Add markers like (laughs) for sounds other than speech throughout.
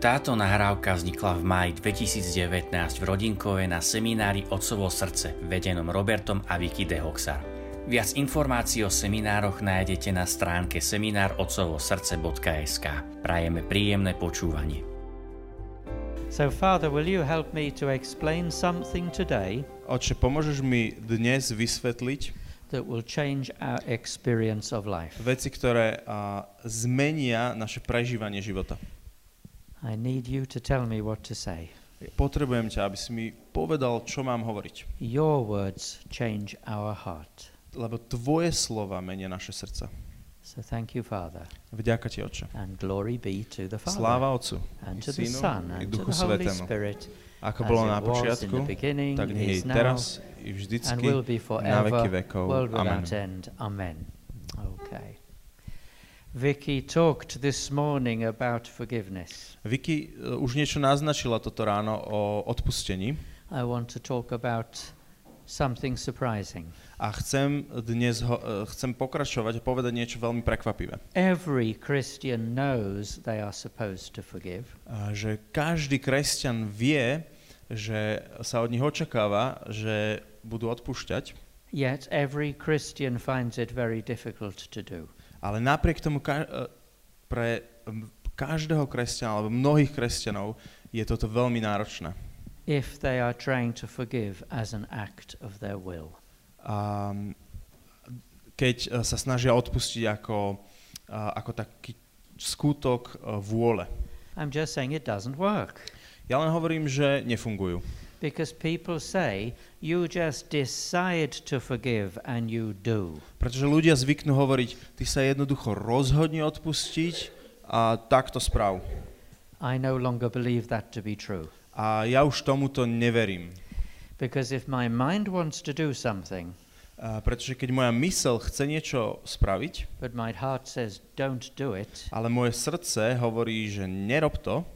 Táto nahrávka vznikla v máji 2019 v Rodinkove na seminári Otcovo srdce, vedenom Robertom a Vicky de Hoxar. Viac informácií o seminároch nájdete na stránke seminárotcovosrdce.sk. Prajeme príjemné počúvanie. So, Father, will you help me to explain something today Oče, pomôžeš mi dnes vysvetliť that will change our experience of life? veci, ktoré a, zmenia naše prežívanie života. I need you to tell me what to say. Potrebujem ťa, aby si mi povedal, čo mám hovoriť. Your words change our heart. Lebo tvoje slova menia naše srdca. So, thank you, Father. Vďaka ti, Oče. And glory be to the Father, Sláva Otcu, and to the Son, and to the Holy. Spirit, Ako bolo na počiatku, tak nech je teraz, i and vždycky, will be na forever, veky vekov. Amen. end. Amen. Okay. Vicky talked this morning about forgiveness. Vicky e, už niečo naznačila toto ráno o odpustení I want to talk about something surprising. a chcem dnes ho, e, chcem pokračovať a povedať niečo veľmi prekvapivé. Every Christian knows they are supposed to forgive, A že každý kresťan vie, že sa od nich očakáva, že budú odpúšťať, yet every Christian finds it very difficult to do. Ale napriek tomu e, pre každého kresťana alebo mnohých kresťanov je toto veľmi náročné. if they are trying to forgive as an act of their will. A m, keď e, sa snažia odpustiť ako, a, ako taký skutok e, vôle. I'm just saying it doesn't work. Ja len hovorím, že nefungujú. Because people say, you just decide to forgive and you do. Pretože ľudia zvyknú hovoriť, ty sa jednoducho rozhodni odpustiť a takto správ. I no longer believe that to be true. A ja už tomuto neverím. Because if my mind wants to do something, A pretože keď moja mysel chce niečo spraviť, but my heart says, don't do it, ale moje srdce hovorí, že nerob to,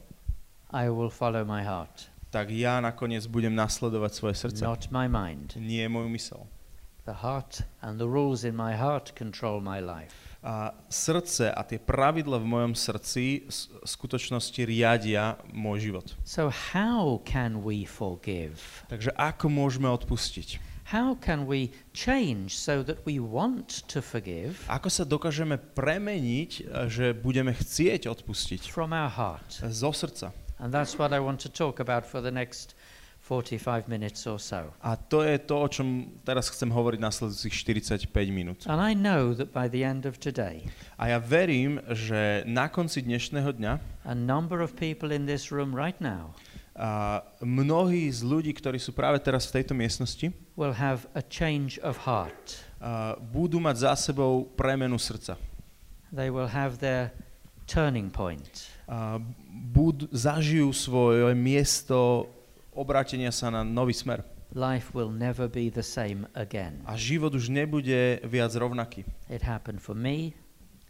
I will follow my heart, tak ja nakoniec budem nasledovať svoje srdce. not my mind. Nie moju mysel. The heart and the rules in my heart control my life. A srdce a tie pravidla v mojom srdci v skutočnosti riadia môj život. So, how can we forgive? Takže ako môžeme odpustiť? How can we change so that we want to forgive Ako sa dokážeme premeniť, že budeme chcieť odpustiť from our heart? zo srdca? And that's what I want to talk about for the next 45 minutes or so. A to je to, o čom teraz chcem hovoriť nasledujúcich 45 minút. And I know that by the end of today, A ja verím, že na konci dnešného dňa a number of people in this room right now a mnohí z ľudí, ktorí sú práve teraz v tejto miestnosti, will have a change of heart. a budú mať za sebou premenu srdca. They will have their turning point. A bud, zažijú svoje miesto obrátenia sa na nový smer. Life will never be the same again. A život už nebude viac rovnaký. It happened for me,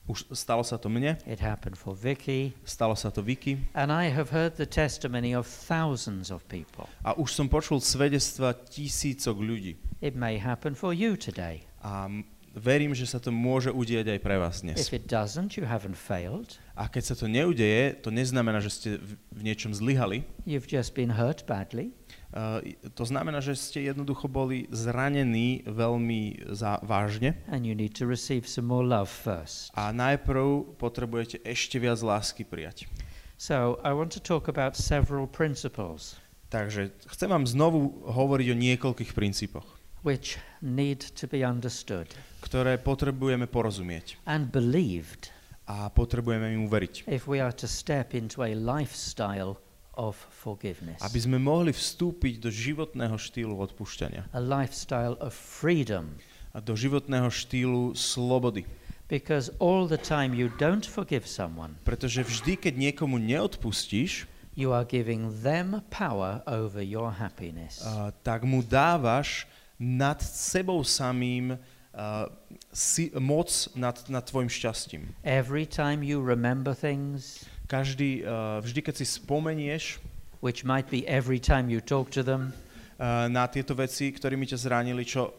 Už stalo sa to mne, it happened for Vicky, stalo sa to Vicky and I have heard the testimony of thousands of people. a už som počul svedectva tisícok ľudí. It may happen for you today. A verím, že sa to môže udieť aj pre vás dnes. If it doesn't, you haven't failed. A keď sa to neudeje, to neznamená, že ste v, niečom zlyhali. You've just been hurt badly. Uh, to znamená, že ste jednoducho boli zranení veľmi zá, vážne and you need to receive some more love first. a najprv potrebujete ešte viac lásky prijať. So, I want to talk about several principles Takže chcem vám znovu hovoriť o niekoľkých princípoch, which need to be understood ktoré potrebujeme porozumieť and believed a potrebujeme im uveriť. if we are to step into a lifestyle of forgiveness, Aby sme mohli vstúpiť do životného štýlu odpúšťania a lifestyle of freedom. a do životného štýlu slobody. Because all the time you don't forgive someone, Pretože vždy, keď niekomu neodpustíš, you are giving them power over your happiness. uh, tak mu dávaš nad sebou samým uh, si, moc nad, nad tvojim šťastím. Every time you remember things, Každý, uh, vždy, keď si spomenieš which might be every time you talk to them, uh, na tieto veci, ktorými ťa zranili, čo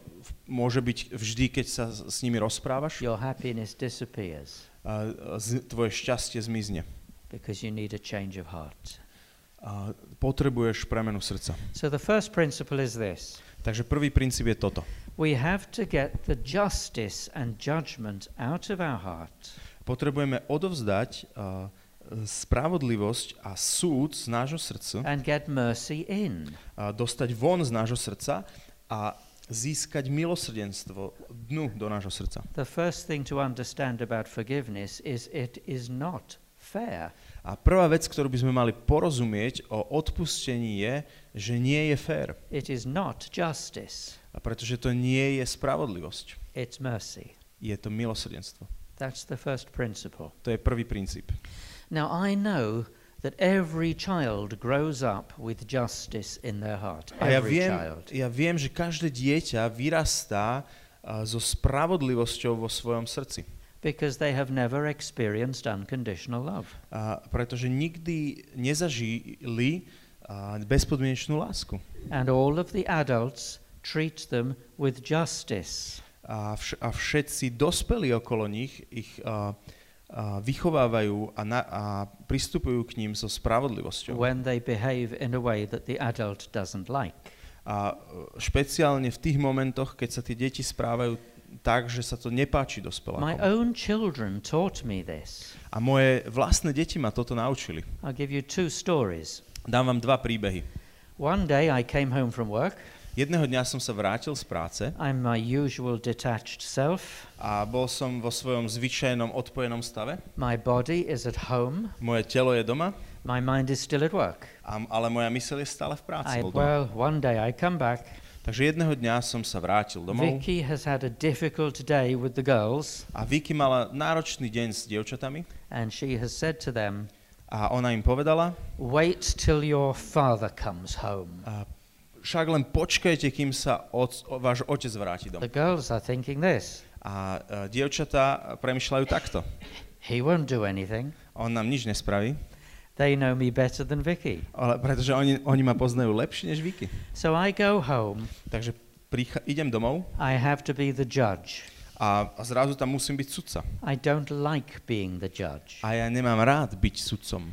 môže byť vždy, keď sa s nimi rozprávaš, your happiness disappears. uh, z, tvoje šťastie zmizne. because you need a change of heart. A potrebuješ premenu srdca. So the first principle is this Takže prvý princíp je toto. We have to get the justice and judgment out of our heart Potrebujeme odovzdať uh, spravodlivosť a súd z nášho srdca, and get mercy in. a dostať von z nášho srdca a získať milosrdenstvo dnu do nášho srdca. The first thing to understand about forgiveness is it is not fair. A prvá vec, ktorú by sme mali porozumieť o odpustení je, že nie je fér. It is not justice, A pretože to nie je spravodlivosť. it's mercy. Je to milosrdenstvo. That's the first principle. To je prvý princíp. Now, I know that every child grows up with justice in their heart. A ja Every viem, child. ja viem, že každé dieťa vyrastá a, so spravodlivosťou vo svojom srdci. Because they have never experienced unconditional love. A pretože nikdy nezažili a, bezpodmienečnú lásku. And all of the adults treat them with justice. A, vš- a všetci dospelí okolo nich ich a, a, vychovávajú a, na, a pristupujú k ním so spravodlivosťou. when they behave in a way that the adult doesn't like. A e, špeciálne v tých momentoch, keď sa tie deti správajú tak, že sa to nepáči My dospelákom. own children taught me this. A moje vlastné deti ma toto naučili. I'll give you two stories. Dám vám dva príbehy. One day I came home from work. Jedného dňa som sa vrátil z práce I'm my usual detached self. a bol som vo svojom zvyčajnom odpojenom stave. My body is at home. Moje telo je doma, My mind is still at work. a, ale moja myseľ je stále v práci. I, well, one day I come back. Takže jedného dňa som sa vrátil domov Vicky has had a difficult day with the girls, a Vicky mala náročný deň s dievčatami and she has said to them, a ona im povedala, Wait till your father comes home. a však len počkajte, kým sa oc, o, váš otec vráti The domov. girls are thinking this A, a dievčatá premyšľajú takto. He won't do anything. On nám nič nespraví, They know me better than Vicky. ale pretože oni, oni ma poznajú lepšie než Vicky. So I go home. Takže idem domov I have to be the judge. A, a zrazu tam musím byť sudca. I don't like being the judge. A ja nemám rád byť sudcom.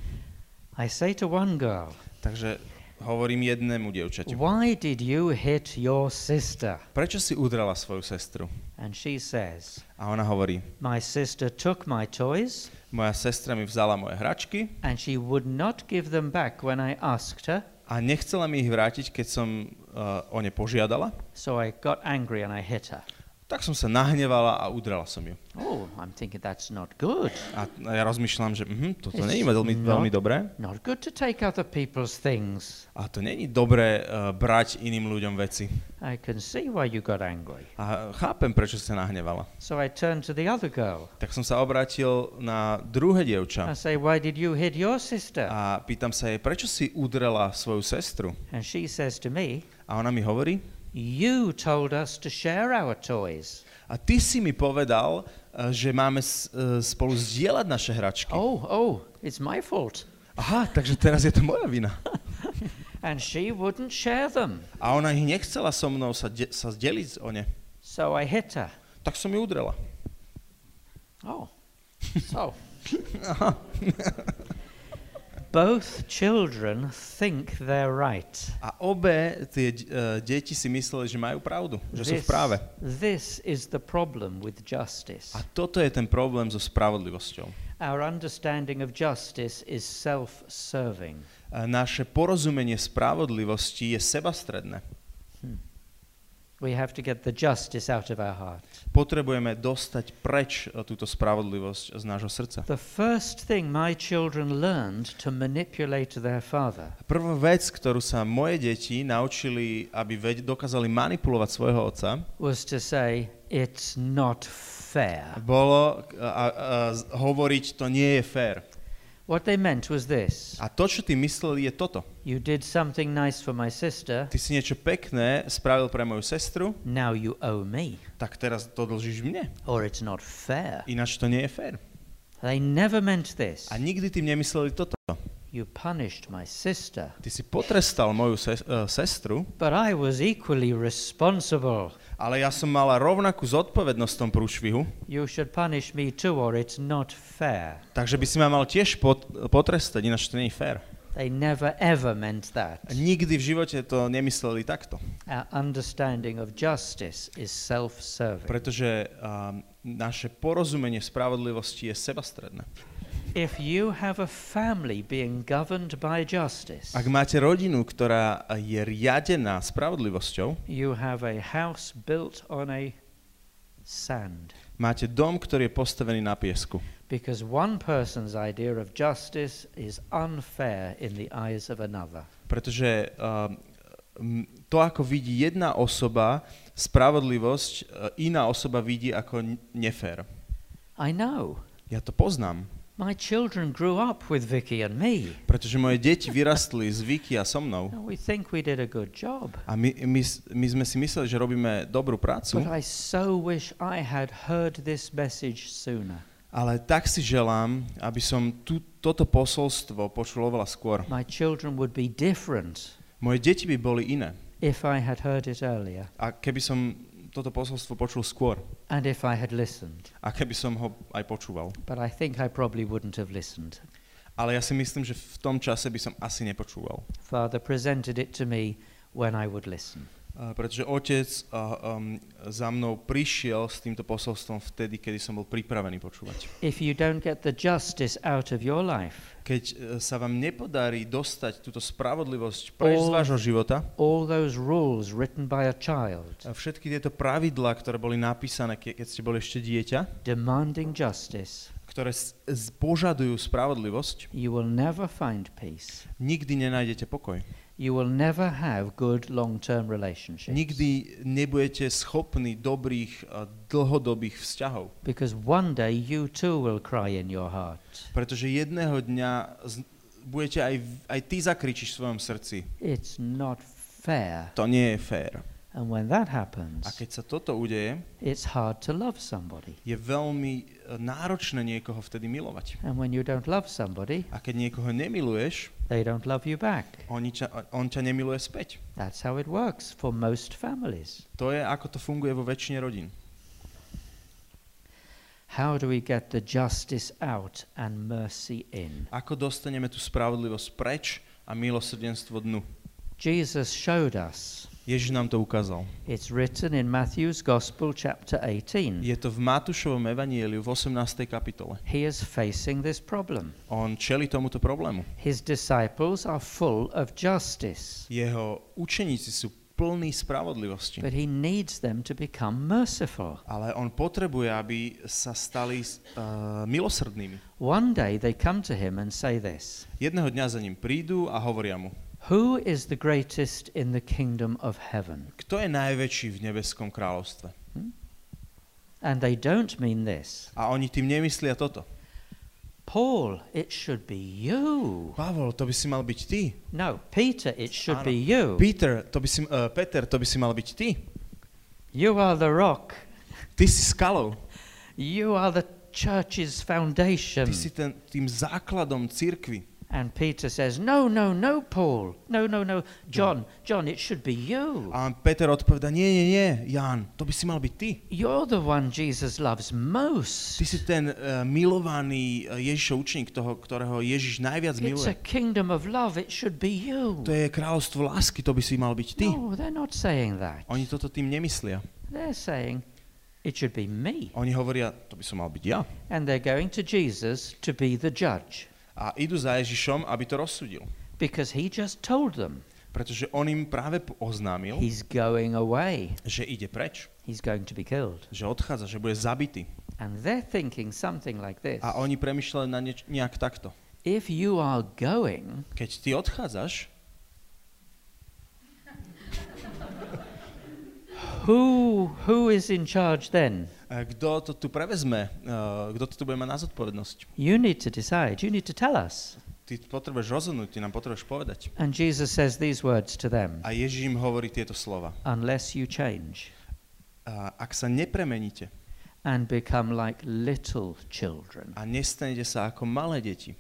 I say to one girl, Takže hovorím jednému dievčaťu. Why did you hit your sister? Prečo si udrala svoju sestru? And she says, A ona hovorí, My sister took my toys moja sestra mi vzala moje hračky and she would not give them back when I asked her. a nechcela mi ich vrátiť, keď som uh, o ne požiadala. So I got angry and I hit her. Tak som sa nahnevala a udrala som ju. Oh, I'm thinking that's not good. A a ja rozmýšľam, že mhm, toto nie je veľmi, veľmi dobré. Not good to take other people's things. A to není dobré uh, brať iným ľuďom veci. I can see why you got angry. A chápem, prečo sa nahnevala. So I turned to the other girl. Tak som sa obrátil na druhé dievča I say, Why did you hit your sister? a pýtam sa jej, prečo si udrela svoju sestru? And she says to me, A ona mi hovorí, You told us to share our toys. a ty si mi povedal, eh, že máme eh, spolu zdieľať naše hračky. Oh, oh, it's my fault. Aha, takže teraz je to moja vina. (laughs) And she wouldn't share them. A ona ich nechcela so mnou sa, de- sa zdeliť o ne. So I hit her. Tak som ju udrela. Oh, so. (laughs) (laughs) Both children think they're right. A obe tie uh, deti si mysleli, že majú pravdu, že sú v práve. this is the problem with justice. A toto je ten problém so spravodlivosťou. Our understanding of justice is self-serving. A naše porozumenie spravodlivosti je sebastredné. We have to get the justice out of our heart. Potrebujeme dostať preč e, túto spravodlivosť z nášho srdca. The first thing my children learned to manipulate their father Prvá vec, ktorú sa moje deti naučili, aby ved- dokázali manipulovať svojho otca, was to say, It's not fair. bolo a, a, z- hovoriť, to nie je fér. What they meant was this A to, čo ty mysleli, je toto. You did something nice for my sister, Ty si niečo pekné spravil pre moju sestru, now you owe me. tak teraz to dlžíš mne. Or it's not fair. Ináč to nie je fér. They never meant this. A nikdy tým nemysleli toto. You punished my sister, Ty si potrestal moju ses- uh, sestru, but I was equally responsible. ale ja som mala rovnakú zodpovednosť v tom prúšvihu, You should punish me too, or it's not fair. takže by si ma mal tiež pot- potrestať, ináč to nie je fér. They never ever meant that. Nikdy v živote to nemysleli takto. Our understanding of justice is self serving. Pretože um, naše porozumenie spravodlivosti je sebastredné. If you have a family being governed by justice, Ak máte rodinu, ktorá je riadená spravodlivosťou, you have a house built on a sand. máte dom, ktorý je postavený na piesku. Because one person's idea of justice is unfair in the eyes of another. Pretože um, to, ako vidí jedna osoba spravodlivosť, e, iná osoba vidí ako nefér. I know. Ja to poznám, My children grew up with Vicky and me. pretože moje deti vyrastli z Vicky a so mnou. And we think we did a good job. A my, my, s- my sme si mysleli, že robíme dobrú prácu, But I so wish I had heard this message sooner. ale tak si želám, aby som tu, toto posolstvo počul oveľa skôr. My children would be different Moje deti by boli iné. if I had heard it earlier A keby som toto posolstvo počul skôr, and if I had listened. a keby som ho aj počúval. But I think I probably wouldn't have listened. Ale ja si myslím, že v tom čase by som asi nepočúval. Father presented it to me when I would listen. A pretože otec um, za mnou prišiel s týmto posolstvom vtedy, kedy som bol pripravený počúvať. If you don't get the justice out of your life, Keď e, sa vám nepodarí dostať túto spravodlivosť preč z vášho života, all those rules written by a child a všetky tieto pravidlá, ktoré boli napísané, ke- keď ste boli ešte dieťa, demanding justice, ktoré požadujú spravodlivosť, you will never find peace. nikdy nenájdete pokoj. You will never have good long term relationships. Nikdy nebudete schopní dobrých dlhodobých vzťahov. Because one day you too will cry in your heart. Pretože jedného dňa budete aj, aj ty zakričíš v svojom srdci. It's not fair. To nie je fér. And when that happens, A keď sa toto udeje, it's hard to love somebody. je veľmi e, náročné niekoho vtedy milovať. And when you don't love somebody, A keď niekoho nemiluješ, they don't love you back. oni ťa, on ťa nemiluje späť. That's how it works for most families. To je, ako to funguje vo väčšine rodín. How do we get the justice out and mercy in? Ako dostaneme tú spravodlivosť preč a milosrdenstvo dnu? Jesus showed us. Ježiš nám to ukázal. It's written in Matthew's Gospel, chapter 18. Je to v Matúšovom evanieliu v 18. kapitole. He is facing this problem. On čeli tomuto problému. His disciples are full of justice, Jeho učeníci sú plní spravodlivosti. but he needs them to become merciful. Ale on potrebuje, aby sa stali uh, milosrdnými. One day they come to him and say this Jedného dňa za ním prídu a hovoria mu, Who is the greatest in the kingdom of heaven? kto je najväčší v nebeskom kráľovstve? And they don't mean this. A oni tým nemyslia toto. Paul, it should be you. Pavol, to by si mal byť ty. No, Peter, it should Áno. be you. Peter, to by si, uh, Peter, to by si mal byť ty. You are the rock. Ty si skalou. You are the church's foundation. Ty si ten, tým základom cirkvy. And Peter says, No, no, no, Paul. No, no, no. John, John, it should be you. A Peter odpoveda, nie, nie, nie, Ján, to by si mal byť ty. You're the one Jesus loves most. Ty si ten uh, milovaný uh, Ježišov učeník, toho, ktorého Ježiš najviac It's miluje. a kingdom of love. It should be you. To je kráľovstvo lásky, to by si mal byť ty. No, they're not saying that. Oni toto tým nemyslia. They're saying it should be me. Oni hovoria, to by som mal byť ja. And they're going to Jesus to be the judge A idú za Ježišom, aby to rozsudil. because he just told them Pretože on im práve oznámil, he's going away. že ide preč, He's going to be killed. že odchádza, že bude zabitý. And they're thinking something like this A oni premyšľali na nieč- nejak takto. If you are going, Keď ty odchádzaš, who, who is in charge then? Eh, kto to tu prevezme, eh, kto to tu bude mať na zodpovednosť? You need to decide. You need to tell us. Ty potrebuješ rozhodnúť, ty nám potrebuješ povedať. And Jesus says these words to them A Ježiš im hovorí tieto slova. Unless you change A ak sa nepremeníte and become like little children, a nestanete sa ako malé deti,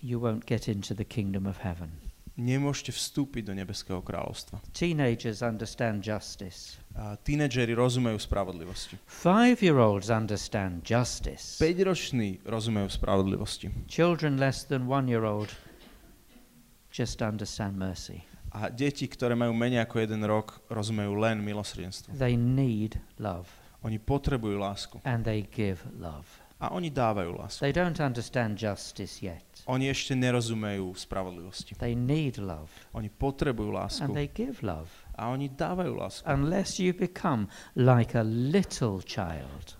you won't get into the kingdom of heaven. Nemôžete vstúpiť do nebeského kráľovstva. Teenagers understand justice. A tínedžeri rozumejú spravodlivosti. Five year olds understand justice. 5-roční rozumejú spravodlivosti. Children less than one year old just understand mercy. A deti, ktoré majú menej ako jeden rok, rozumejú len milosrdenstvo. They need love Oni potrebujú lásku. and they give love. A oni dávajú lásku. They don't understand justice yet. Oni ešte nerozumejú spravodlivosti. They need love Oni potrebujú lásku. and they give love. A oni dávajú lásku. Unless you become like a little child,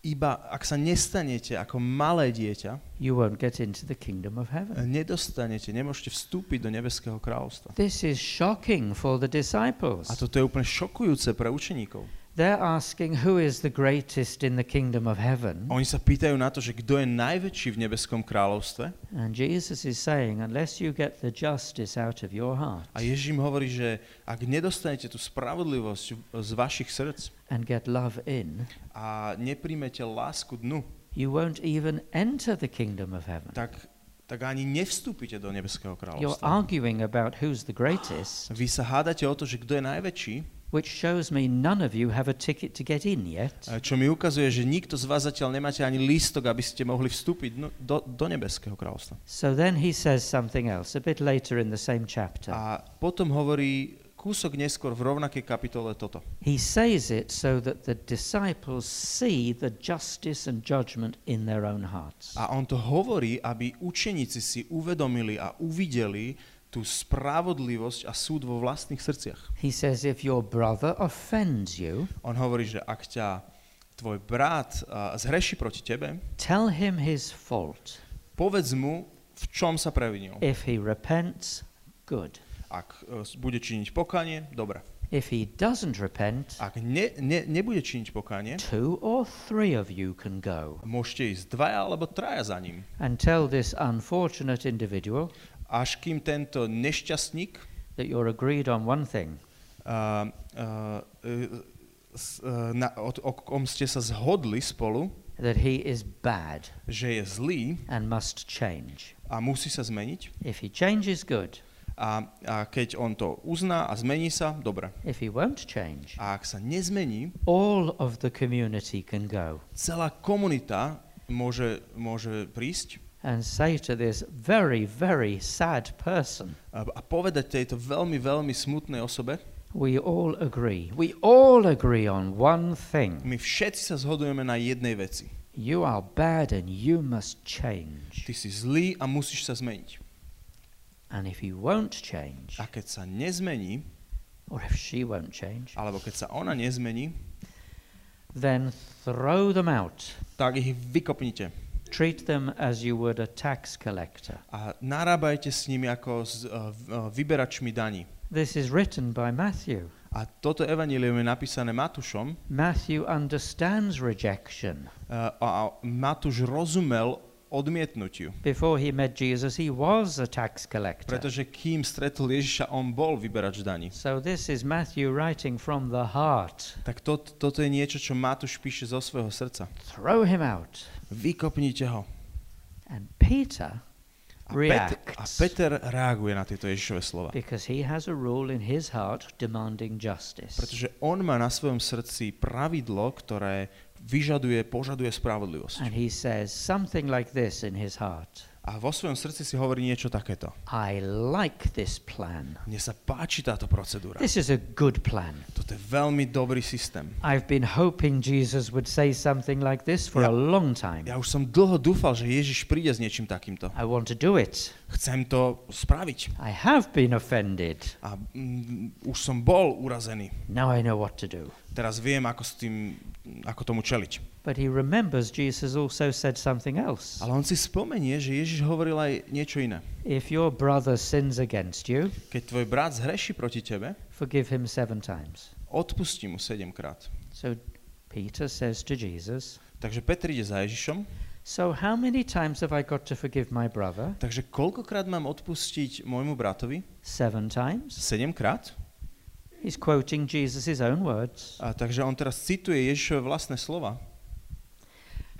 Iba ak sa nestanete ako malé dieťa, you won't get into the kingdom of heaven. nedostanete, nemôžete vstúpiť do nebeského kráľovstva. This is shocking for the disciples. A toto je úplne šokujúce pre učeníkov. They're asking who is the greatest in the kingdom of heaven. Oni sa pýtajú na to, že kto je najväčší v nebeskom kráľovstve And Jesus is saying, unless you get the justice out of your heart a Ježím hovorí, že ak nedostanete tú spravodlivosť z vašich srdc and get love in, a nepríjmete lásku dnu, you won't even enter the kingdom of heaven. tak, tak ani nevstúpite do nebeského You're kráľovstva. arguing about who's the greatest, Vy sa hádate o to, že kto je najväčší, which shows me none of you have a ticket to get in yet. čo mi ukazuje, že nikto z vás zatiaľ nemáte ani lístok, aby ste mohli vstúpiť no- do, do nebeského kráľovstva. So then he says something else a bit later in the same chapter. A potom hovorí kúsok neskôr v rovnakej kapitole toto. He says it so that the disciples see the justice and judgment in their own hearts. A on to hovorí, aby učeníci si uvedomili a uvideli tú spravodlivosť a súd vo vlastných srdciach. He says, if your brother offends you, On hovorí, že ak ťa tvoj brat uh, zhreší proti tebe, tell him his fault. povedz mu, v čom sa previnil. If he repents, good. Ak uh, bude činiť pokanie, dobre. If he doesn't repent, Ak ne, ne, nebude činiť pokanie, two or three of you can go môžete ísť dvaja alebo traja za ním. and tell this unfortunate individual Až kým tento nešťastník that you're agreed on one thing. uh, uh, na, o, o kom ste sa zhodli spolu, that he is bad že je zlý and must change. a musí sa zmeniť. If he changes, good. A, a keď on to uzná a zmení sa, dobre. If he won't change, A ak sa nezmení, all of the community can go celá komunita môže, môže prísť and say to this very, very sad person, a, a povedať tejto veľmi, veľmi smutnej osobe, we all agree. We all agree on one thing. my všetci sa zhodujeme na jednej veci. You are bad and you must change. Ty si zlý a musíš sa zmeniť. And if he won't change, A keď sa nezmení, or if she won't change, alebo keď sa ona nezmení, then throw them out. tak ich vykopnite. Treat them as you would a tax collector. A narábajte s nimi ako s uh, vyberačmi daní. This is written by Matthew. A toto evanílium je napísané Matúšom Matthew understands rejection. uh, a Matúš rozumel odmietnutiu. Before he met Jesus, he was a tax collector. Pretože kým stretol Ježiša, on bol vyberač daní. So this is Matthew writing from the heart. Tak to, toto je niečo, čo Matúš píše zo svojho srdca. Throw him out. Vykopnite ho. And Peter A, Peter, a Peter reaguje na tieto Ježišove slova. because he has a rule in his heart demanding justice. Pretože on má na svojom srdci pravidlo, ktoré vyžaduje, požaduje spravodlivosť. And he says something like this in his heart A vo svojom srdci si hovorí niečo takéto. I like this plan. Mne sa páči táto procedúra. This is a good plan. Toto je veľmi dobrý systém. I've been hoping Jesus would say something like this for Ja- a long time. Ja už som dlho dúfal, že Ježiš príde s niečím takýmto. I want to do it. Chcem to spraviť. I have been offended. A mm, už som bol urazený. Now I know what to do. Teraz viem, ako, s tým, ako tomu čeliť. But he remembers Jesus also said something else. Ale on si spomenie, že Ježiš hovoril aj niečo iné. If your brother sins against you, Keď tvoj brat zhreší proti tebe, forgive him seven times. odpusti mu sedemkrát. So Peter says to Jesus, Takže Petr ide za Ježišom. So how many times have I got to forgive my brother? Takže koľkokrát mám odpustiť môjmu bratovi? Seven times? Sedemkrát? He's quoting Jesus' own words. A takže on teraz cituje Ježišove vlastné slova.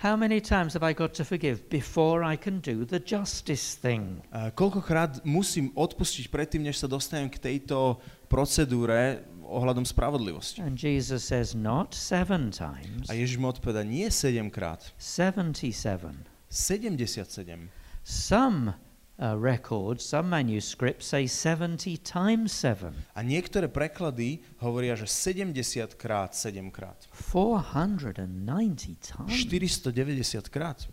How many times have I got to forgive before I can do the justice thing? A koľkokrát musím odpustiť predtým, než sa dostanem k tejto procedúre ohľadom spravodlivosti. And Jesus says, not seven times, A Ježiš mu odpoveda, nie 7 krát, 77. 77. Some uh, records, some manuscripts say 70 times 7. A niektoré preklady hovoria, že 70 krát 7 krát. 490 times. 490 krát.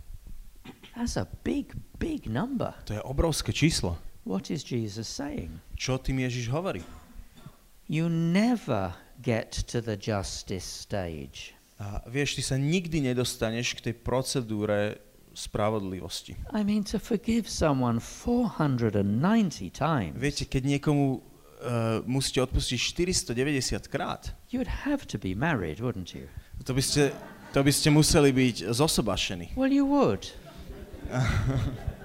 That's a big, big number. To je obrovské číslo. What is Jesus saying? Čo tým Ježiš hovorí? You never get to the justice stage A vieš, ty sa nikdy nedostaneš k tej procedúre spravodlivosti. I mean, to forgive someone 490 times, Viete, keď niekomu uh, musíte odpustiť 490 krát, you'd have to be married, wouldn't you? to by ste, to by ste museli byť zosobašení. Well, you would. (laughs)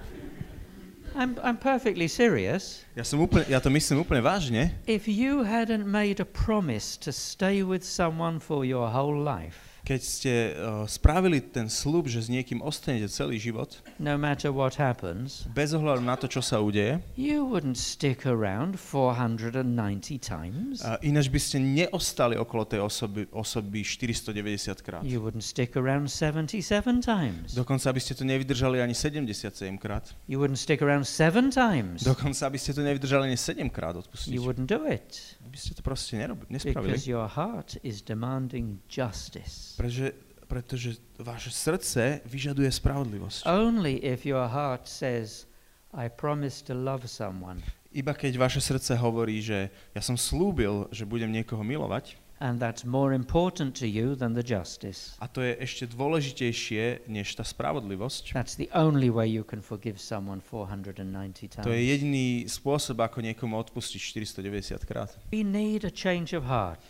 I'm, I'm perfectly serious. Ja, som úplne, ja to myslím úplne vážne. If you hadn't made a promise to stay with someone for your whole life, Keď ste uh, spravili ten slub, že s niekým ostanete celý život, no matter what happens, bez ohľadu na to, čo sa udeje, you wouldn't stick around 490 times. uh, ináč by ste neostali okolo tej osoby, osoby 490 krát. You wouldn't stick around 77 times. Dokonca by ste to nevydržali ani 77 krát. You wouldn't stick around seven times. Dokonca by ste to nevydržali ani 7 krát odpustiť. You wouldn't do it By ste to proste nerob- nespravili. because your heart is demanding justice. Pretože, pretože vaše srdce vyžaduje spravodlivosť. Only if your heart says, I promise to love someone, Iba keď vaše srdce hovorí, že ja som slúbil, že budem niekoho milovať, and that's more important to you than the justice. a to je ešte dôležitejšie než tá spravodlivosť, That's the only way you can forgive someone 490 to je times. jediný spôsob, ako niekomu odpustiť 490 krát. We need a change of heart.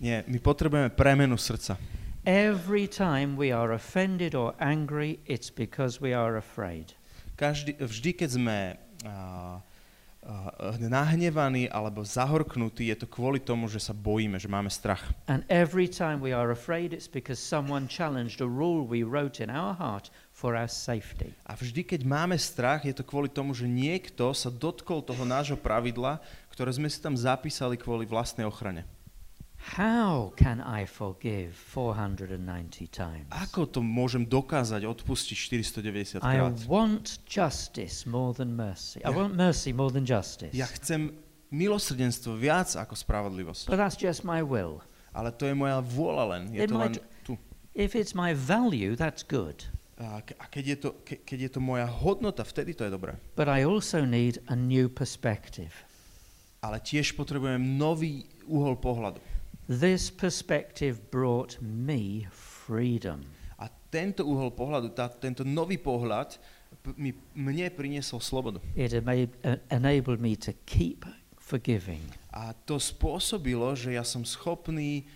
Nie, my potrebujeme premenu srdca. Every time we are offended or angry, it's because we are afraid. Každý, vždy, keď sme a, a, nahnevaní alebo zahorknutí, je to kvôli tomu, že sa bojíme, že máme strach. And every time we are afraid, it's because someone challenged a rule we wrote in our heart for our safety. A vždy, keď máme strach, je to kvôli tomu, že niekto sa dotkol toho nášho pravidla, ktoré sme si tam zapísali kvôli vlastnej ochrane. How can I forgive 490 times? Ako to môžem dokázať odpustiť 490 I krát? want justice more than mercy. I want mercy more than justice. Ja chcem milosrdenstvo viac ako spravodlivosť. But that's just my will. Ale to je moja vôľa len. Je It to len tu. If it's my value, that's good. A, ke- a keď, je to, ke, keď je to moja hodnota, vtedy to je dobré. But I also need a new perspective. Ale tiež potrebujem nový uhol pohľadu. This perspective brought me freedom. A tento uhol pohľadu, tá, tento nový pohľad mi, mne priniesol slobodu. It uh, enabled me to keep forgiving. A to spôsobilo, že ja som schopný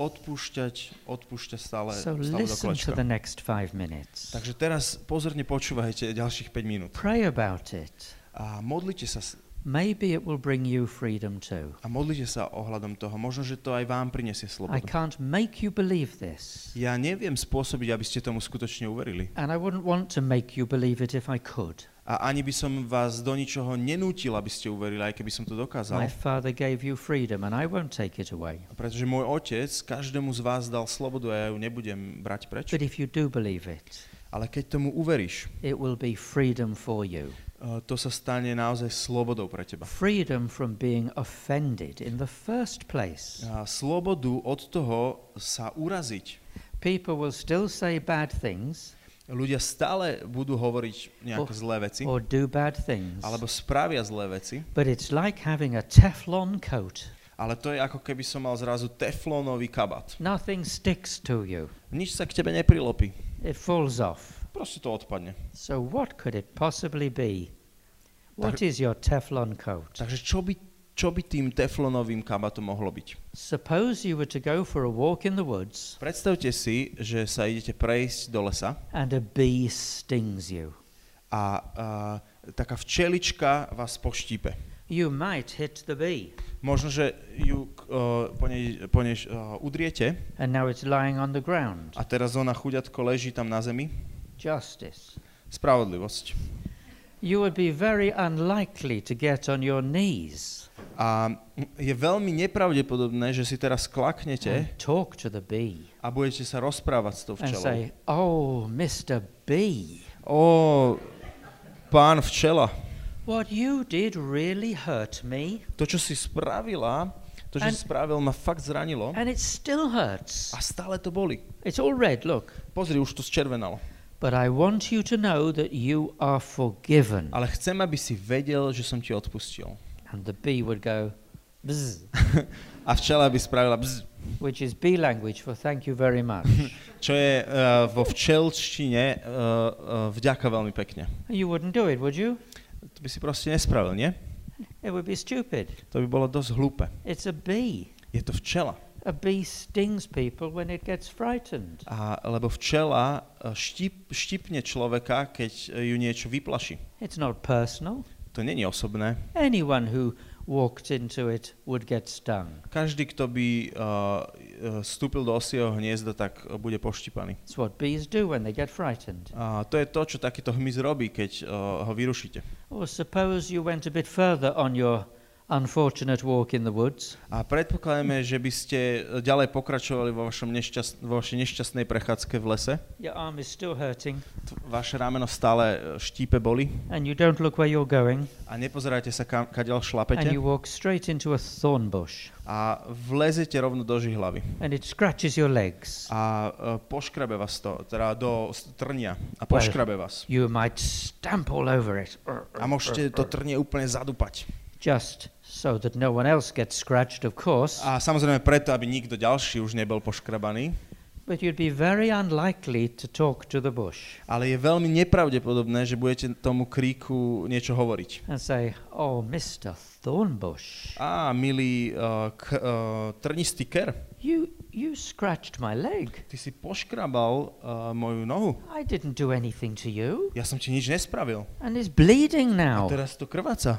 odpúšťať, odpúšťať stále, So stále do to the next five minutes. Takže teraz pozorne počúvajte ďalších 5 minút. Pray about it. A modlite sa, Maybe it will bring you freedom too. a modlite sa ohľadom toho. Možno, že to aj vám prinesie I slobodu. can't make you believe this. Ja neviem spôsobiť, aby ste tomu skutočne uverili. And I wouldn't want to make you believe it if I could. A ani by som vás do ničoho nenútil, aby ste uverili, aj keby som to dokázal. My Father gave you freedom, and I won't take it away. Pretože môj otec každému z vás dal slobodu a ja ju nebudem brať preč. But if you do believe it, Ale keď tomu uveríš, it will be freedom for you. To sa stane naozaj slobodou pre teba. Freedom from being offended in the first place. A slobodu od toho sa uraziť. People will still say bad things Ľudia stále budú hovoriť nejaké Oh. zlé veci, or do bad things, alebo spravia zlé veci, but it's like having a Teflon coat. ale to je ako keby som mal zrazu teflónový kabát. Nothing sticks to you, Nič sa k tebe neprilopí. it falls off. Proste to odpadne. So, what could it possibly be? What is your Teflon coat? Takže čo by, čo by tým teflónovým kabátom mohlo byť? Suppose you were to go for a walk in the woods Predstavte si, že sa idete prejsť do lesa and a bee stings you. a, a taká včelička vás poštípe. You might hit the bee, Možno, že ju uh, po nej, po nej uh, udriete and now it's lying on the ground. a teraz ona chuďatko leží tam na zemi. Justice. Spravodlivosť. You would be very unlikely to get on your knees A je veľmi nepravdepodobné, že si teraz klaknete talk to the bee a budete sa rozprávať s tou and včelou. say, Oh, Mr. Bee, Ó, pán včela, what you did really hurt me, to, čo si spravila, to, čo And- si spravil, ma fakt zranilo and it still hurts. a stále to boli. It's all red, look. Pozri, už to zčervenalo. But I want you to know that you are forgiven. Ale chcem, aby si vedel, že som ti odpustil. And the bee would go, Bzz, (laughs) A včela by spravila bzz, which is bee language for thank you very much. (laughs) čo je uh, vo včelčtine uh, uh, vďaka veľmi pekne. you wouldn't do it, would you? To by si proste nespravil, nie? It would be stupid. To by bolo dosť hlúpe. It's a bee. Je to včela. A bee stings people when it gets frightened. A, lebo včela uh, štip, štipne človeka, keď ju niečo vyplaší. It's not personal. To není osobné. Anyone who walked into it would get stung. Každý, kto by uh, vstúpil do osieho hniezda, tak bude poštipaný. It's what bees do when they get frightened. A to je to, čo takýto hmyz robí, keď uh, ho vyrušíte. Or suppose you went a bit further on your unfortunate walk in the woods A predpokladáme, že by ste ďalej pokračovali vo, vašom nešťast, vo vašej nešťastnej prechádzke v lese. your arm is still hurting Vaše rameno stále uh, štípe boli and you don't look where you're going a nepozerajte sa, kam, kadeľ and šlapete you walk straight into a thorn bush a vlezete rovno do žihlavy. and it scratches your legs. A uh, poškrabe vás to, teda do trnia a Well, poškrabe vás. You might stamp all over it A môžete to trnie úplne zadupať. Just so that no one else gets scratched, of course. A samozrejme preto, aby nikto ďalší už nebol poškrabaný. But you'd be very unlikely to talk to the bush Ale je veľmi nepravdepodobné, že budete tomu kríku niečo hovoriť. and say, Oh, Mr. Thornbush, Á, milý uh, k, uh, trnistý ker, you, you scratched my leg. ty si poškrabal uh, moju nohu. I didn't do anything to you. Ja som ti nič nespravil. And it's bleeding A now. teraz to krváca.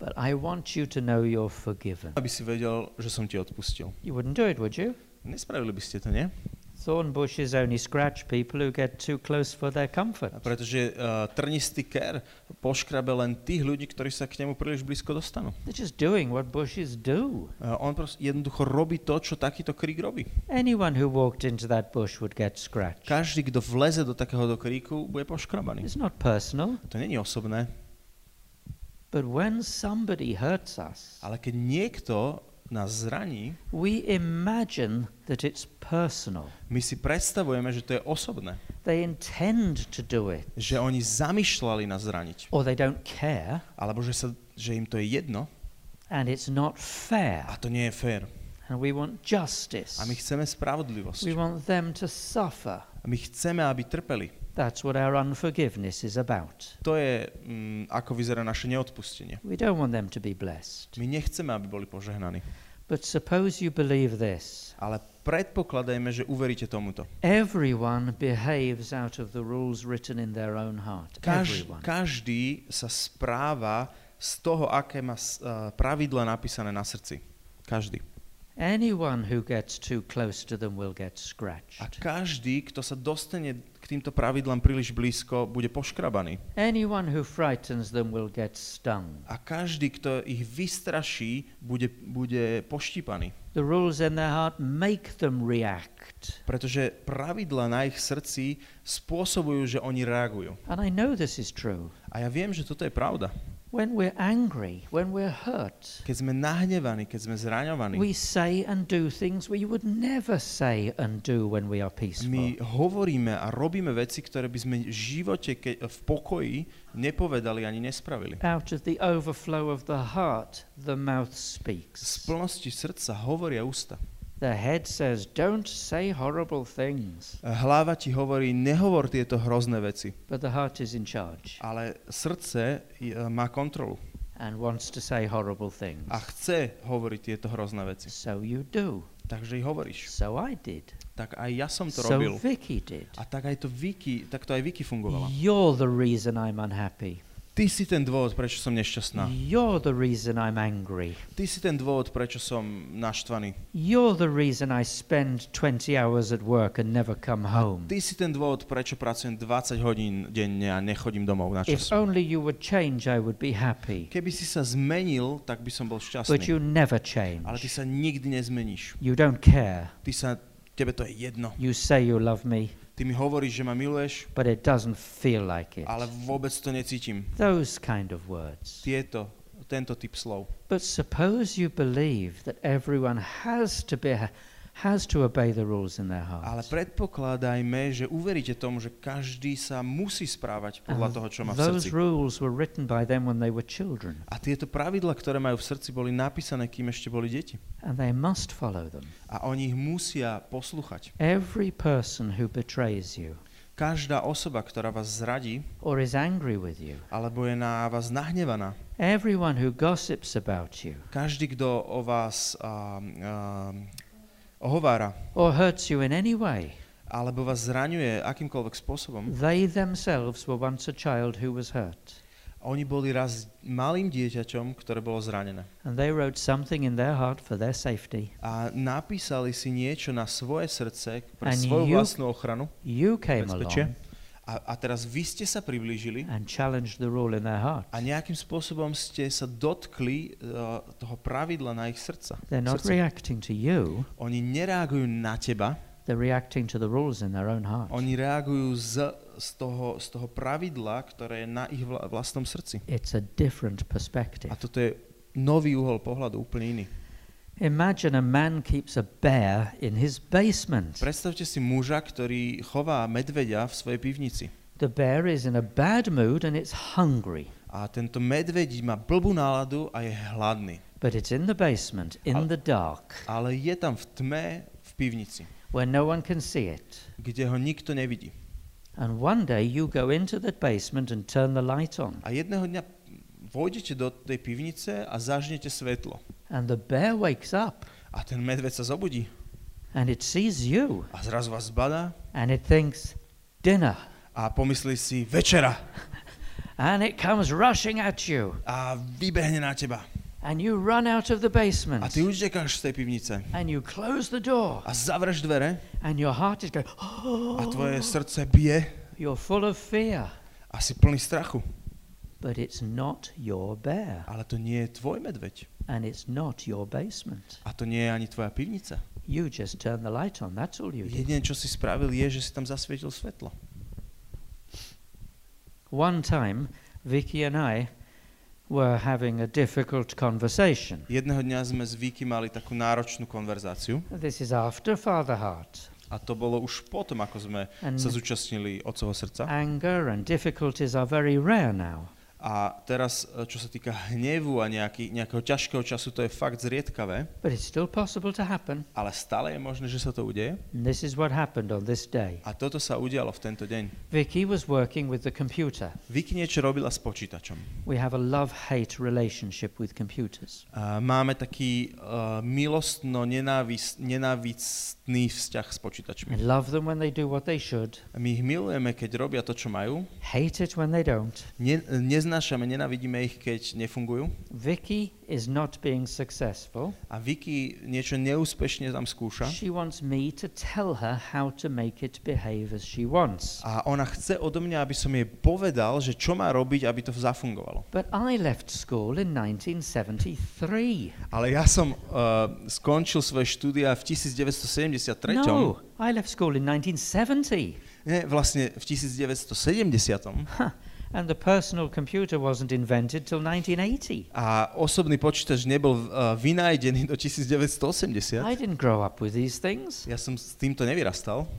But I want you to know you're forgiven. Aby si vedel, že som ti odpustil. You wouldn't do it, would you? Nespravili by ste to, nie? Thorn bushes only scratch people who get too close for their comfort. A pretože uh, trnistý ker poškrabe len tých ľudí, ktorí sa k nemu príliš blízko dostanú. They're just doing what bushes do. Uh, on proste jednoducho robí to, čo takýto krík robí. Anyone who walked into that bush would get scratched. Každý, kto vleze do takéhoto kríku, bude poškrabaný. It's not personal, To není osobné, but when somebody hurts us, ale keď niekto nás zraní, we imagine that it's personal. my si predstavujeme, že to je osobné. They intend to do it, Že oni zamýšľali nás zraniť. or they don't care, Alebo že, sa, že im to je jedno and it's not fair. a to nie je fér. And we want justice. A my chceme spravodlivosť. We want them to suffer. A my chceme, aby trpeli. That's what our unforgiveness is about. To je, mm, ako vyzerá naše neodpustenie. We don't want them to be blessed. My nechceme, aby boli požehnaní. But suppose you believe this Ale predpokladajme, že uveríte tomuto. everyone behaves out of the rules written in their own heart. Kaž, každý sa správa z toho, aké má uh, pravidla napísané na srdci. Každý. Anyone who gets too close to them will get A scratched. každý, kto sa dostane k týmto pravidlám príliš blízko, bude poškrabaný. Anyone who frightens them will get stung. A každý, kto ich vystraší, bude, bude poštípaný. The rules in their heart make them react. Pretože pravidla na ich srdci spôsobujú, že oni reagujú. And I know this is true. A ja viem, že toto je pravda. When we're angry, when we're hurt, Keď sme nahnevaní, keď sme zraňovaní, we say and do things we would never say and do when we are peaceful. my hovoríme a robíme veci, ktoré by sme v živote ke- v pokoji nepovedali ani nespravili. Out of the overflow of the heart, the mouth Z speaks. plnosti srdca hovoria ústa. The head says, Don't say horrible things. Hlava ti hovorí, nehovor tieto hrozné veci. But the heart is in charge Ale srdce je- má kontrolu and wants to say horrible things. a chce hovoriť tieto hrozné veci. So you do. Takže ich hovoríš. So I did. Tak aj ja som to So robil. Vicky did. A tak aj to Vicky, tak to aj Vicky fungovala. You're the reason I'm unhappy. Ty si ten dôvod, prečo som nešťastná. You're the reason I'm angry. Ty si ten dôvod, prečo som naštvaný. You're the reason I spend 20 hours at work and never come home. Ty si ten dôvod, prečo pracujem 20 hodín denne a nechodím domov na If čas. only you would change, I would be happy. Keby si sa zmenil, tak by som bol But šťastný. you never change. Ale ty sa nikdy nezmeníš. You don't care. Ty sa, tebe to je jedno. You say you love me, Ty mi hovoríš, že ma miluješ, but it doesn't feel like it. ale vôbec to necítim. Those kind of words. Tieto, tento typ slov. But suppose you believe that everyone has to be has to obey the rules in their Ale hearts. predpokladajme, že uveríte tomu, že každý sa musí správať podľa And toho, čo má v those srdci. rules were written by them when they were children, A tieto pravidla, ktoré majú v srdci, boli napísané, kým ešte boli deti. and they must follow them. A oni ich musia poslúchať. Every person who betrays you Každá osoba, ktorá vás zradí, or is angry with you, alebo je na vás nahnevaná, everyone who gossips about you každý, kto o vás um, um, ohovára, or hurts you in any way, alebo vás zraňuje akýmkoľvek spôsobom, they themselves were once a child who was hurt. oni boli raz malým dieťaťom, ktoré bolo zranené. And they wrote something in their heart for their safety. A napísali si niečo na svoje srdce pre And svoju you- vlastnú ochranu. You came Bezpečie. along A, a teraz vy ste sa priblížili and challenged the rule in their heart. a nejakým spôsobom ste sa dotkli uh, toho pravidla na ich srdca. They're not reacting to you, Oni nereagujú na teba, they're reacting to the rules in their own heart. oni reagujú z, z, toho, z toho pravidla, ktoré je na ich vla, vlastnom srdci. It's a different perspective. A toto je nový uhol pohľadu, úplne iný. Imagine a man keeps a bear in his basement. Predstavte si muža, ktorý chová medveďa v svojej pivnici. The bear is in a bad mood and it's hungry, A tento medveď má blbú náladu a je hladný. but it's in the basement, in Al- the dark, Ale je tam v tme v pivnici, where no one can see it. kde ho nikto nevidí. And one day you go into that basement and turn the light on, A jedného dňa vojdete do tej pivnice a zažnete svetlo. And the bear wakes up A ten medveď sa zobudí and it sees you a zrazu vás zbadá and it thinks, dinner. a pomyslí si večera (laughs) And it comes rushing at you. a vybehne na teba. And you run out of the A basement. ty utekáš z tej pivnice And you close the door. a zavreš dvere And your heart is going, a tvoje srdce bije You're full of fear. a si plný strachu. But it's not your bear. Ale to nie je tvoj medveď. And it's not your basement. A to nie je ani tvoja pivnica. You just turn the light on. That's all you did. Jediné, čo si spravil, je, že si tam zasvietil svetlo. One time, Vicky and I were having a difficult conversation. Jedného dňa sme s Vicky mali takú náročnú konverzáciu This is after Father Heart. a to bolo už potom, ako sme And sa zúčastnili Otcovho srdca. anger and difficulties are very rare now. A teraz, e, čo sa týka hnevu a nejaký, nejakého ťažkého času, to je fakt zriedkavé, But it's still possible to happen. ale stále je možné, že sa to udeje. And this is what happened on this day. A toto sa udialo v tento deň. Vicky was working with the computer. Vicky niečo robila s počítačom. We have a love-hate relationship with computers. A máme taký uh, milostno nenávistný vzťah s počítačmi. love them when they do what they should, My ich milujeme, keď robia to, čo majú. hate it when they don't. Ne, neznášame, nenávidíme ich, keď nefungujú. Vicky is not being successful. A Vicky niečo neúspešne tam skúša. She wants me to tell her how to make it behave as she wants. A ona chce odo mňa, aby som jej povedal, že čo má robiť, aby to zafungovalo. But I left school in 1973. Ale ja som uh, skončil svoje štúdia v 1973. No, I left school in 1970. Nie, vlastne v 1970. Huh. And the personal computer wasn't invented till 1980. A osobný počítač nebol uh, vynájdený do 1980. I didn't grow up with these things. Ja som s týmto nevyrastal.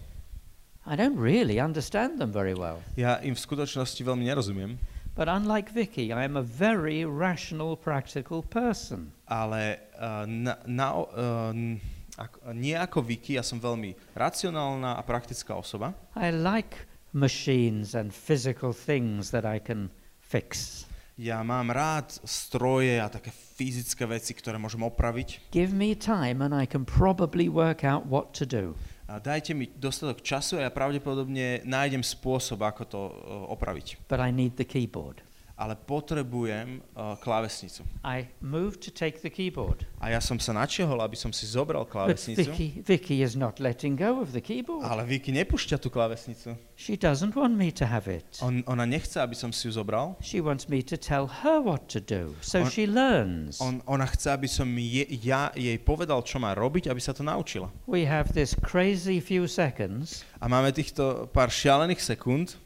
I don't really understand them very well. Ja im v skutočnosti veľmi nerozumiem. But unlike Vicky, I am a very rational, practical person. Ale uh, na, na, uh, n- ako, nie ako Vicky, ja som veľmi racionálna a praktická osoba. I like machines and physical things that I can fix. Ja mám rád stroje a také fyzické veci, ktoré môžem opraviť. Give me time and I can probably work out what to do. A dajte mi dostatok času a ja pravdepodobne nájdem spôsob, ako to uh, opraviť. But I need the keyboard. Ale potrebujem uh, klávesnicu. I moved to take the keyboard. A ja som sa načiahol, aby som si zobral But klávesnicu, Vicky, Vicky is not letting go of the keyboard. ale Vicky nepúšťa tú klávesnicu. She doesn't want me to have it. On, ona nechce, aby som si ju zobral. She wants me to tell her what to do, so On- she learns. On, ona chce, aby som je, ja jej povedal, čo má robiť, aby sa to naučila. We have this crazy few seconds A máme týchto pár šialených sekúnd,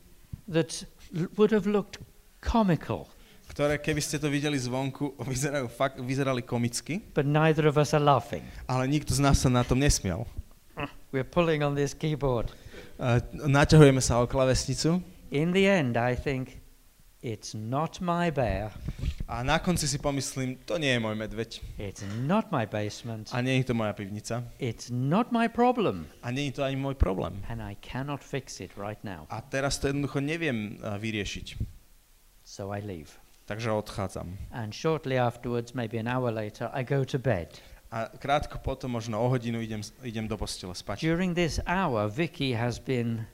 that would have looked comical, ktoré keby ste to videli zvonku, (laughs) vyzerajú fakt, vyzerali komicky, but neither of us are laughing. ale nikto z nás sa na tom nesmial. We're pulling on this keyboard. Uh, naťahujeme sa o klavesnicu In the end, I think it's not my bear, a na konci si pomyslím, to nie je môj medveď it's not my basement, a nie je to moja pivnica it's not my problem, a nie je to ani môj problém. and I cannot fix it right now. A teraz to jednoducho neviem uh, vyriešiť. So I leave. Takže odchádzam. And shortly afterwards, maybe an hour later, I go to bed. A krátko potom, možno o hodinu, idem, idem do postele spať. During this hour, Vicky has been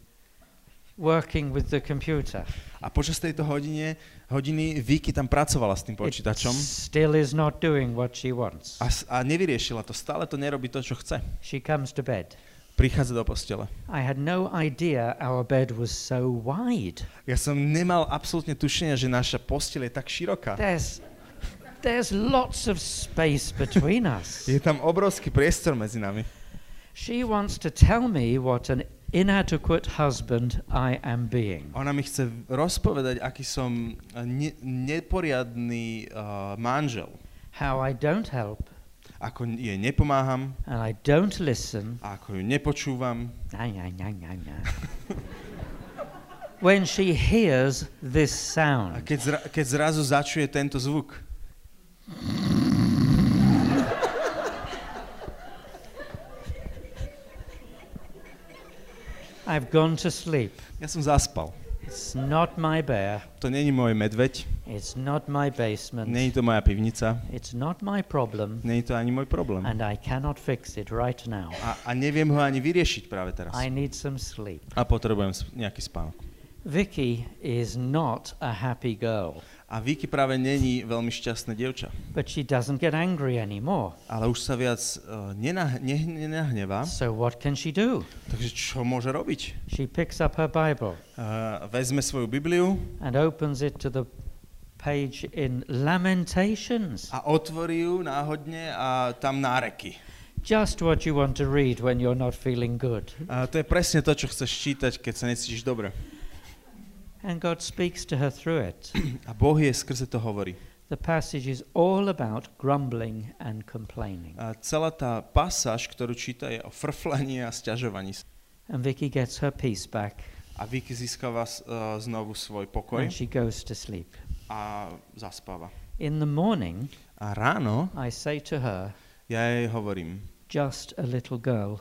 working with the computer. A počas tejto hodine, hodiny Vicky tam pracovala s tým It počítačom still is not doing what she wants. a, a nevyriešila to. Stále to nerobí to, čo chce. She comes to bed. Prichádza do postele. I had no idea our bed was so wide. Ja som nemal absolútne tušenia, že naša posteľ je tak široká. There's, there's lots of space between us. Je tam obrovský priestor medzi nami. She wants to tell me what an inadequate husband I am being. Ona mi chce rozpovedať, aký som eh, ne, neporiadný uh, manžel. How I don't help Ako jej nepomáham, and I don't listen. a ako ju nepočúvam. Nah, nah, nah, nah. (laughs) when she hears this A sound, keď, zra, keď zrazu začuje tento zvuk, I've gone to sleep. ja som zaspal. It's not my bear. To není môj medveď, It's not my basement. není to moja pivnica, It's not my problem. není to ani môj problém. And I cannot fix it right now. A, a neviem ho ani vyriešiť práve teraz. I need some sleep. A potrebujem nejaký spánok. Vicky is not a happy girl, A Vicky práve není veľmi šťastné dievča. but she doesn't get angry anymore. Ale už sa viac uh, nenah- ne- nenahnevá. So what can she do? Takže čo môže robiť? She picks up her Bible Uh, vezme svoju Bibliu and opens it to the page in Lamentations. a otvorí ju náhodne a tam náreky. Just what you want to read when you're not feeling good. A to je presne to, čo chceš čítať, keď sa necítiš dobre. And God speaks to her through it. (clears throat) A Boh je skrze to hovorí. The passage is all about grumbling and complaining. A celá tá pasáž, ktorú číta, je o frflaní a sťažovaní. And Vicky gets her peace back A Vicky získava uh, znovu svoj pokoj and she goes to sleep. a zaspáva. In the morning, A ráno I say to her, ja jej hovorím, just a little girl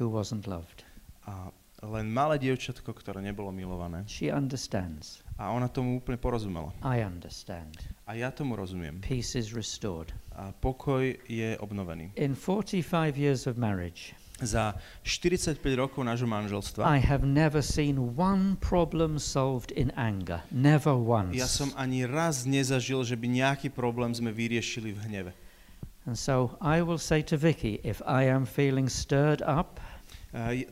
who wasn't loved. a len malé dievčatko, ktoré nebolo milované. She understands. A ona tomu úplne porozumela. I understand. A ja tomu rozumiem. Peace is restored. A pokoj je obnovený. In 45 years of marriage, Za 45 rokov nášho manželstva I have never seen one problem solved in anger. Never once. ja som ani raz nezažil, že by nejaký problém sme vyriešili v hneve. And so I will say to Vicky, if I am feeling stirred up,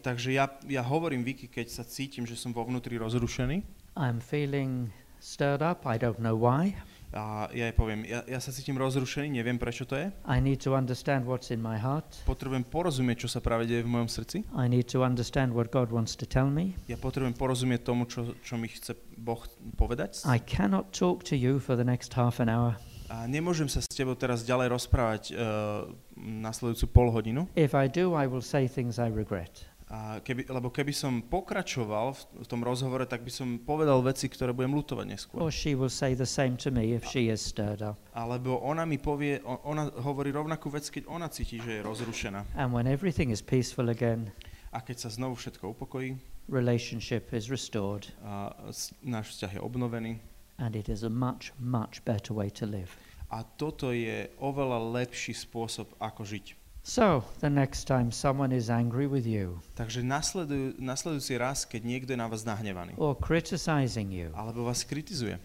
takže ja, ja hovorím Vicky, keď sa cítim, že som vo vnútri rozrušený, I'm feeling stirred up, I don't know why. a ja jej poviem, ja, ja sa cítim rozrušený, neviem prečo to je, I need to understand what's in my heart. potrebujem porozumieť, čo sa práve deje v mojom srdci, I need to understand what God wants to tell me. ja potrebujem porozumieť tomu, čo, čo mi chce Boh povedať I cannot talk to you for the next half an hour. A nemôžem sa s tebou teraz ďalej rozprávať uh, nasledujúcu pol hodinu, If I do, I will say things I regret. a keby, lebo keby som pokračoval v, v tom rozhovore, tak by som povedal veci, ktoré budem lutovať neskôr. Or she will say the same to me if she is stirred up. Alebo ona mi povie, ona hovorí rovnakú vec, keď ona cíti, že je rozrušená. And when everything is peaceful again, A keď sa znovu všetko upokojí, relationship is restored, a náš vzťah je obnovený. And it is a much, much better way to live. A toto je oveľa lepší spôsob, ako žiť. So, the next time someone is angry with you Takže nasleduj, nasledujúci raz, keď niekto je na vás nahnevaný, or criticizing you, alebo vás kritizuje,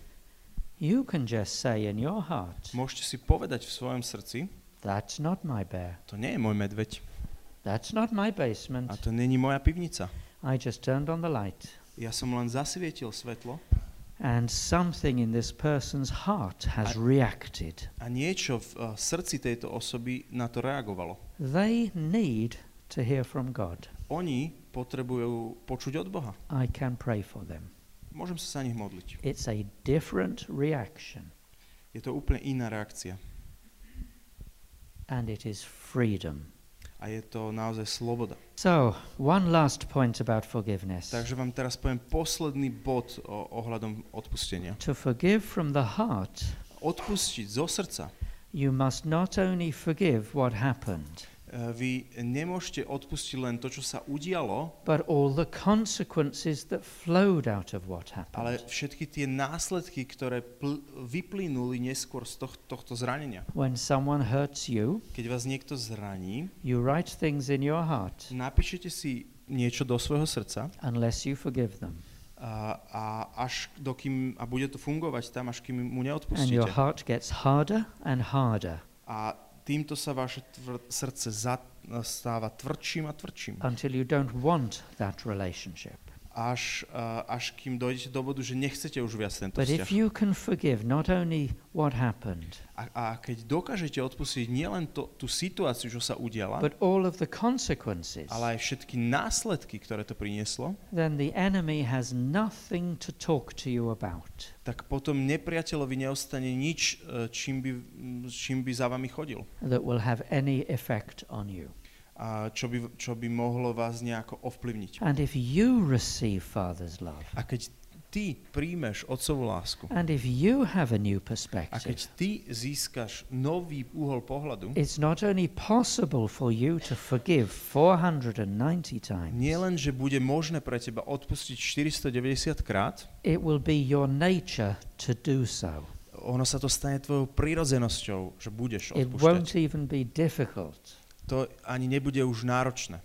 You can just say in your heart, Môžete si povedať v svojom srdci, That's not my bear. to nie je môj medveď That's not my basement. a to není moja pivnica. I just turned on the light. Ja som len zasvietil svetlo And something in this person's heart has reacted. a niečo v uh, srdci tejto osoby na to reagovalo. They need to hear from God. Oni potrebujú počuť od Boha. I can pray for them. Môžem sa za nich modliť. It's a different reaction, Je to úplne iná reakcia. and it is freedom. A je to naozaj sloboda. So, one last point about forgiveness. Takže vám teraz poviem posledný bod o, ohľadom odpustenia. To forgive from the heart, Odpustiť zo srdca. you must not only forgive what happened, Vy nemôžete odpustiť len to, čo sa udialo, but all the consequences that flowed out of what ale happened. všetky tie následky, ktoré pl- vyplynuli neskôr z toh- tohto zranenia. When someone hurts you, Keď vás niekto zraní, you write things in your heart napíšete si niečo do svojho srdca unless you forgive them. a, a až dokým, a bude to fungovať tam, až kým mu And your neodpustíte. heart gets harder and harder A týmto sa vaše tvr- srdce za- stáva tvrdším a tvrdším. until you don't want that relationship. Až, a, až kým dojdete do bodu, že nechcete už viac tento But if vzťah. you can forgive not only what happened, A, a keď dokážete odpustiť nielen to, tú situáciu, čo sa udiala, but all of the consequences, ale aj všetky následky, ktoré to prinieslo, then the enemy has nothing to talk to you about. tak potom nepriateľovi neostane nič, e, čím by, čím by za vami chodil. that will have any effect on you. A čo by, čo by mohlo vás nejako ovplyvniť. And if you receive Father's love, A keď ty príjmeš otcovú lásku, and if you have a new a keď perspective, ty získaš nový uhol pohľadu, it's not only possible for you to forgive 490 times, nie len, že bude možné pre teba odpustiť 490 krát, it will be your nature to do so. ono sa to stane tvojou prírodzenosťou, že budeš It odpúšťať. won't even be difficult. To ani nebude už náročné.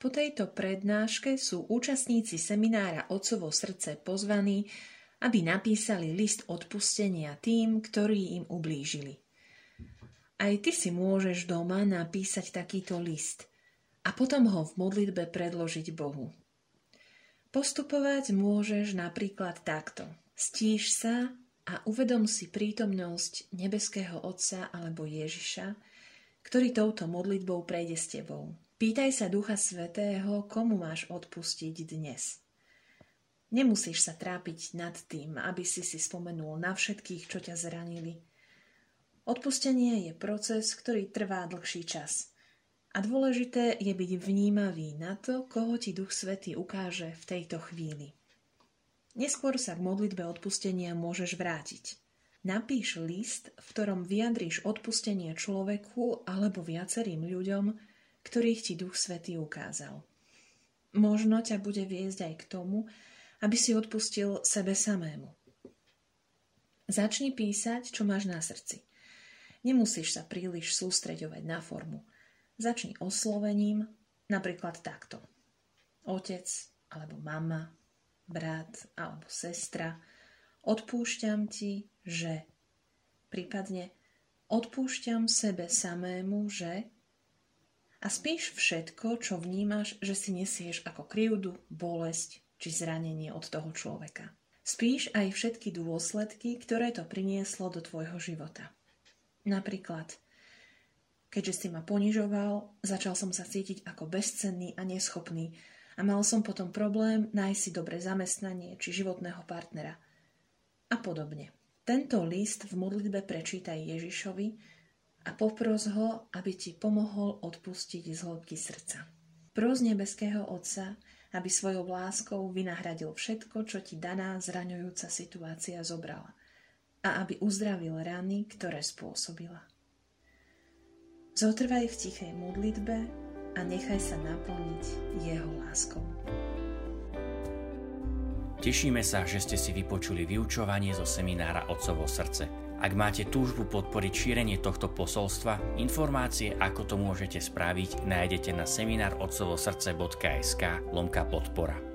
Po tejto prednáške sú účastníci seminára Otcovo srdce pozvaní, aby napísali list odpustenia tým, ktorí im ublížili. Aj ty si môžeš doma napísať takýto list a potom ho v modlitbe predložiť Bohu. Postupovať môžeš napríklad takto. Stíš sa a uvedom si prítomnosť nebeského Otca alebo Ježiša, ktorý touto modlitbou prejde s tebou. Pýtaj sa Ducha Svetého, komu máš odpustiť dnes. Nemusíš sa trápiť nad tým, aby si si spomenul na všetkých, čo ťa zranili. Odpustenie je proces, ktorý trvá dlhší čas. A dôležité je byť vnímavý na to, koho ti Duch Svetý ukáže v tejto chvíli. Neskôr sa k modlitbe odpustenia môžeš vrátiť. Napíš list, v ktorom vyjadríš odpustenie človeku alebo viacerým ľuďom, ktorých ti Duch Svetý ukázal. Možno ťa bude viesť aj k tomu, aby si odpustil sebe samému. Začni písať, čo máš na srdci. Nemusíš sa príliš sústreďovať na formu. Začni oslovením, napríklad takto. Otec alebo mama, brat alebo sestra, odpúšťam ti, že. Prípadne odpúšťam sebe samému, že. A spíš všetko, čo vnímaš, že si nesieš ako krivdu, bolesť či zranenie od toho človeka. Spíš aj všetky dôsledky, ktoré to prinieslo do tvojho života. Napríklad, keďže si ma ponižoval, začal som sa cítiť ako bezcenný a neschopný a mal som potom problém nájsť si dobré zamestnanie či životného partnera. A podobne. Tento list v modlitbe prečítaj Ježišovi a popros ho, aby ti pomohol odpustiť z hĺbky srdca. Pros nebeského Otca, aby svojou láskou vynahradil všetko, čo ti daná zraňujúca situácia zobrala a aby uzdravil rany, ktoré spôsobila. Zotrvaj v tichej modlitbe a nechaj sa naplniť jeho láskou. Tešíme sa, že ste si vypočuli vyučovanie zo seminára Otcovo srdce. Ak máte túžbu podporiť šírenie tohto posolstva, informácie, ako to môžete spraviť, nájdete na seminárotcovosrdce.sk lomka podpora.